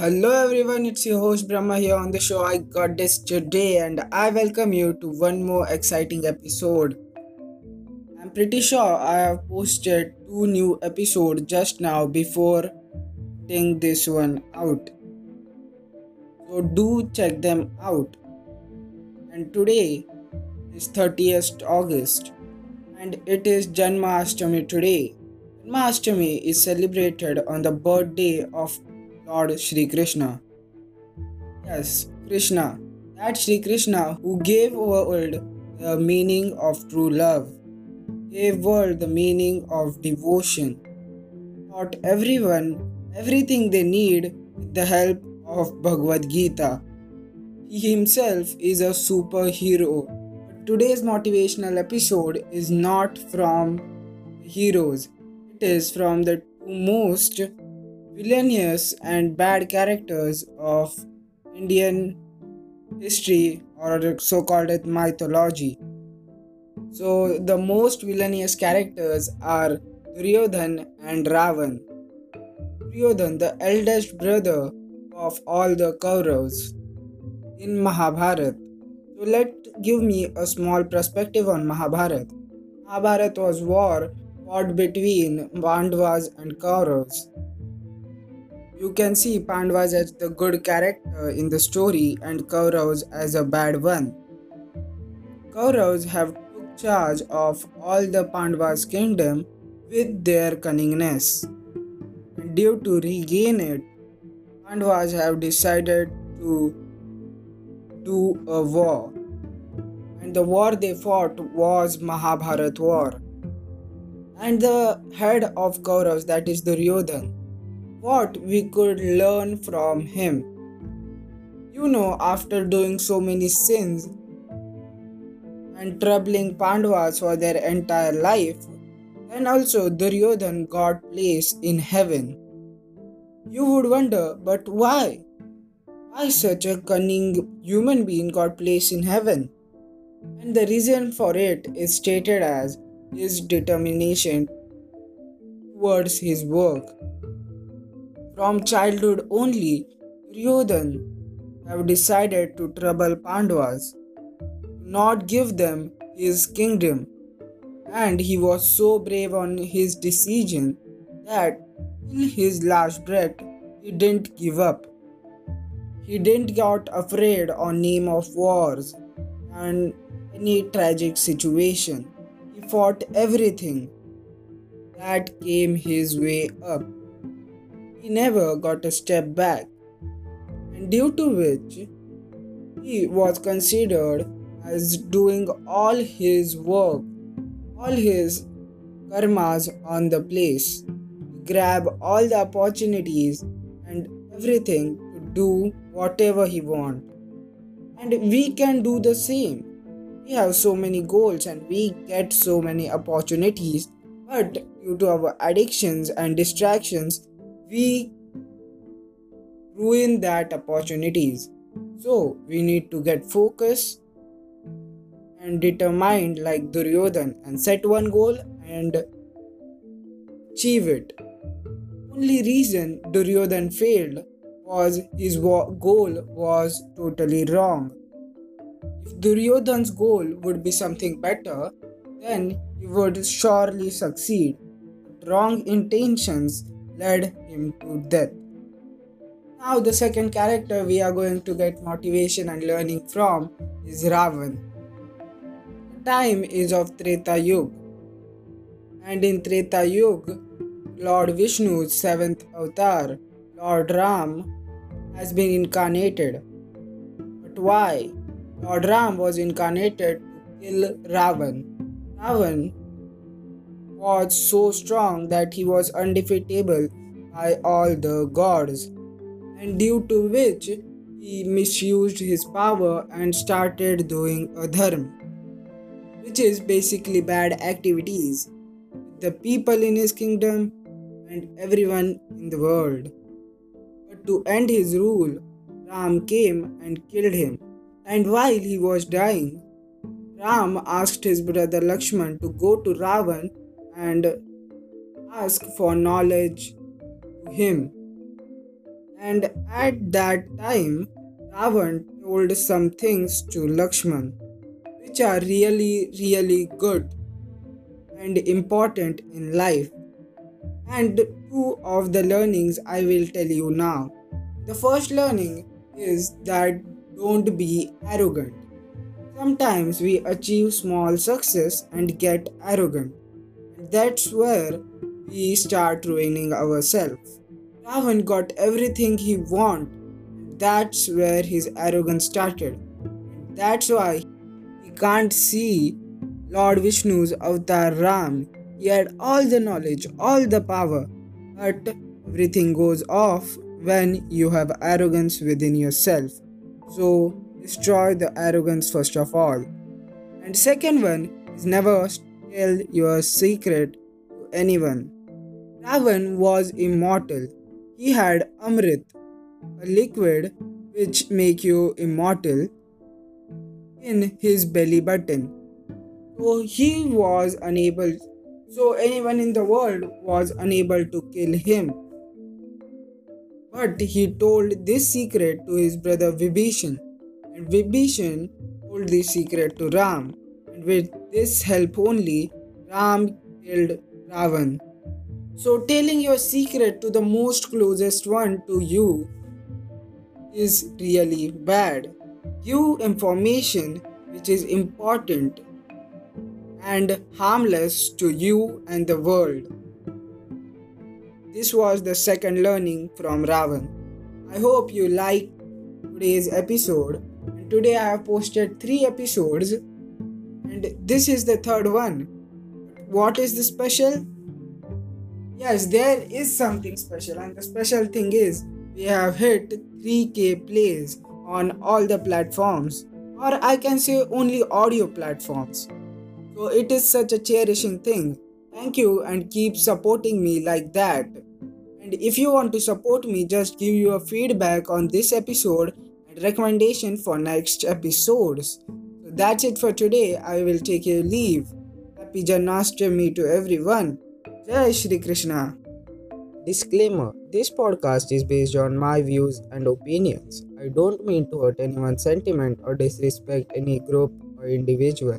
hello everyone, it's your host Brahma here on the show I Got This Today, and I welcome you to one more exciting episode. I'm pretty sure I have posted two new episodes just now before putting this one out. So do check them out. And today is 30th August, and it is Janmashtami today. Janmashtami is celebrated on the birthday of Lord Shri Krishna. Yes, Krishna. That Shri Krishna who gave world the meaning of true love, gave world the meaning of devotion, taught everyone everything they need with the help of Bhagavad Gita. He himself is a superhero. But today's motivational episode is not from heroes. It is from the two most villainous and bad characters of Indian history or so called mythology. So, the most villainous characters are Duryodhan and Ravan. Duryodhan, the eldest brother of all the Kauravas in Mahabharata. So, let give me a small perspective on Mahabharata. Mahabharata was war fought between Pandavas and Kauravas you can see Pandavas as the good character in the story and Kauravas as a bad one. Kauravas have took charge of all the Pandavas' kingdom with their cunningness. And due to regain it, Pandavas have decided to do a war. And the war they fought was Mahabharat war. And the head of Kauravas, that is Duryodhan, what we could learn from him. You know, after doing so many sins and troubling Pandavas for their entire life, and also Duryodhan got place in heaven. You would wonder, but why? Why such a cunning human being got place in heaven? And the reason for it is stated as his determination towards his work. From childhood only, Duryodhan have decided to trouble Pandavas, not give them his kingdom, and he was so brave on his decision that till his last breath he didn't give up. He didn't got afraid on name of wars and any tragic situation. He fought everything that came his way up he never got a step back, and due to which he was considered as doing all his work, all his karmas on the place, grab all the opportunities and everything to do whatever he want. And we can do the same. We have so many goals and we get so many opportunities, but due to our addictions and distractions, we ruin that opportunities. So we need to get focused and determined like duryodhan and set one goal and achieve it. Only reason duryodhan failed was his goal was totally wrong. If duryodhan's goal would be something better then he would surely succeed. Wrong intentions led him to death. Now, the second character we are going to get motivation and learning from is Ravan. The time is of Treta Yuga, and in Treta Yuga, Lord Vishnu's seventh avatar, Lord Ram, has been incarnated. But why? Lord Ram was incarnated to kill Ravan. Ravan was so strong that he was undefeatable by all the gods, and due to which he misused his power and started doing adharma, which is basically bad activities with the people in his kingdom and everyone in the world. But to end his rule, Ram came and killed him, and while he was dying, Ram asked his brother Lakshman to go to Ravan and ask for knowledge to him. And at that time, Ravan told some things to Lakshman which are really, really good and important in life. And two of the learnings I will tell you now. The first learning is that don't be arrogant. Sometimes we achieve small success and get arrogant. That's where we start ruining ourselves. Ravan got everything he wanted. That's where his arrogance started. That's why he can't see Lord Vishnu's avatar Ram. He had all the knowledge, all the power, but everything goes off when you have arrogance within yourself. So destroy the arrogance first of all. And second one is never tell your secret to anyone. Ravan was immortal. He had Amrit, a liquid which make you immortal, in his belly button. So he was unable so anyone in the world was unable to kill him. But he told this secret to his brother Vibhishan, and Vibhishan told this secret to Ram, and with this help only, Ram killed Ravan. So, telling your secret to the most closest one to you is really bad. Give information which is important and harmless to you and the world. This was the second learning from Ravan. I hope you liked today's episode. Today I have posted three episodes, and this is the third one. What is the special? Yes, there is something special, and the special thing is we have hit 3k plays on all the platforms, or I can say only audio platforms. So it is such a cherishing thing. Thank you and keep supporting me like that. And if you want to support me, just give your feedback on this episode and recommendation for next episodes. That's it for today. I will take your leave. Happy Janmashtami to everyone. Jai Shri Krishna. Disclaimer This podcast is based on my views and opinions. I don't mean to hurt anyone's sentiment or disrespect any group or individual.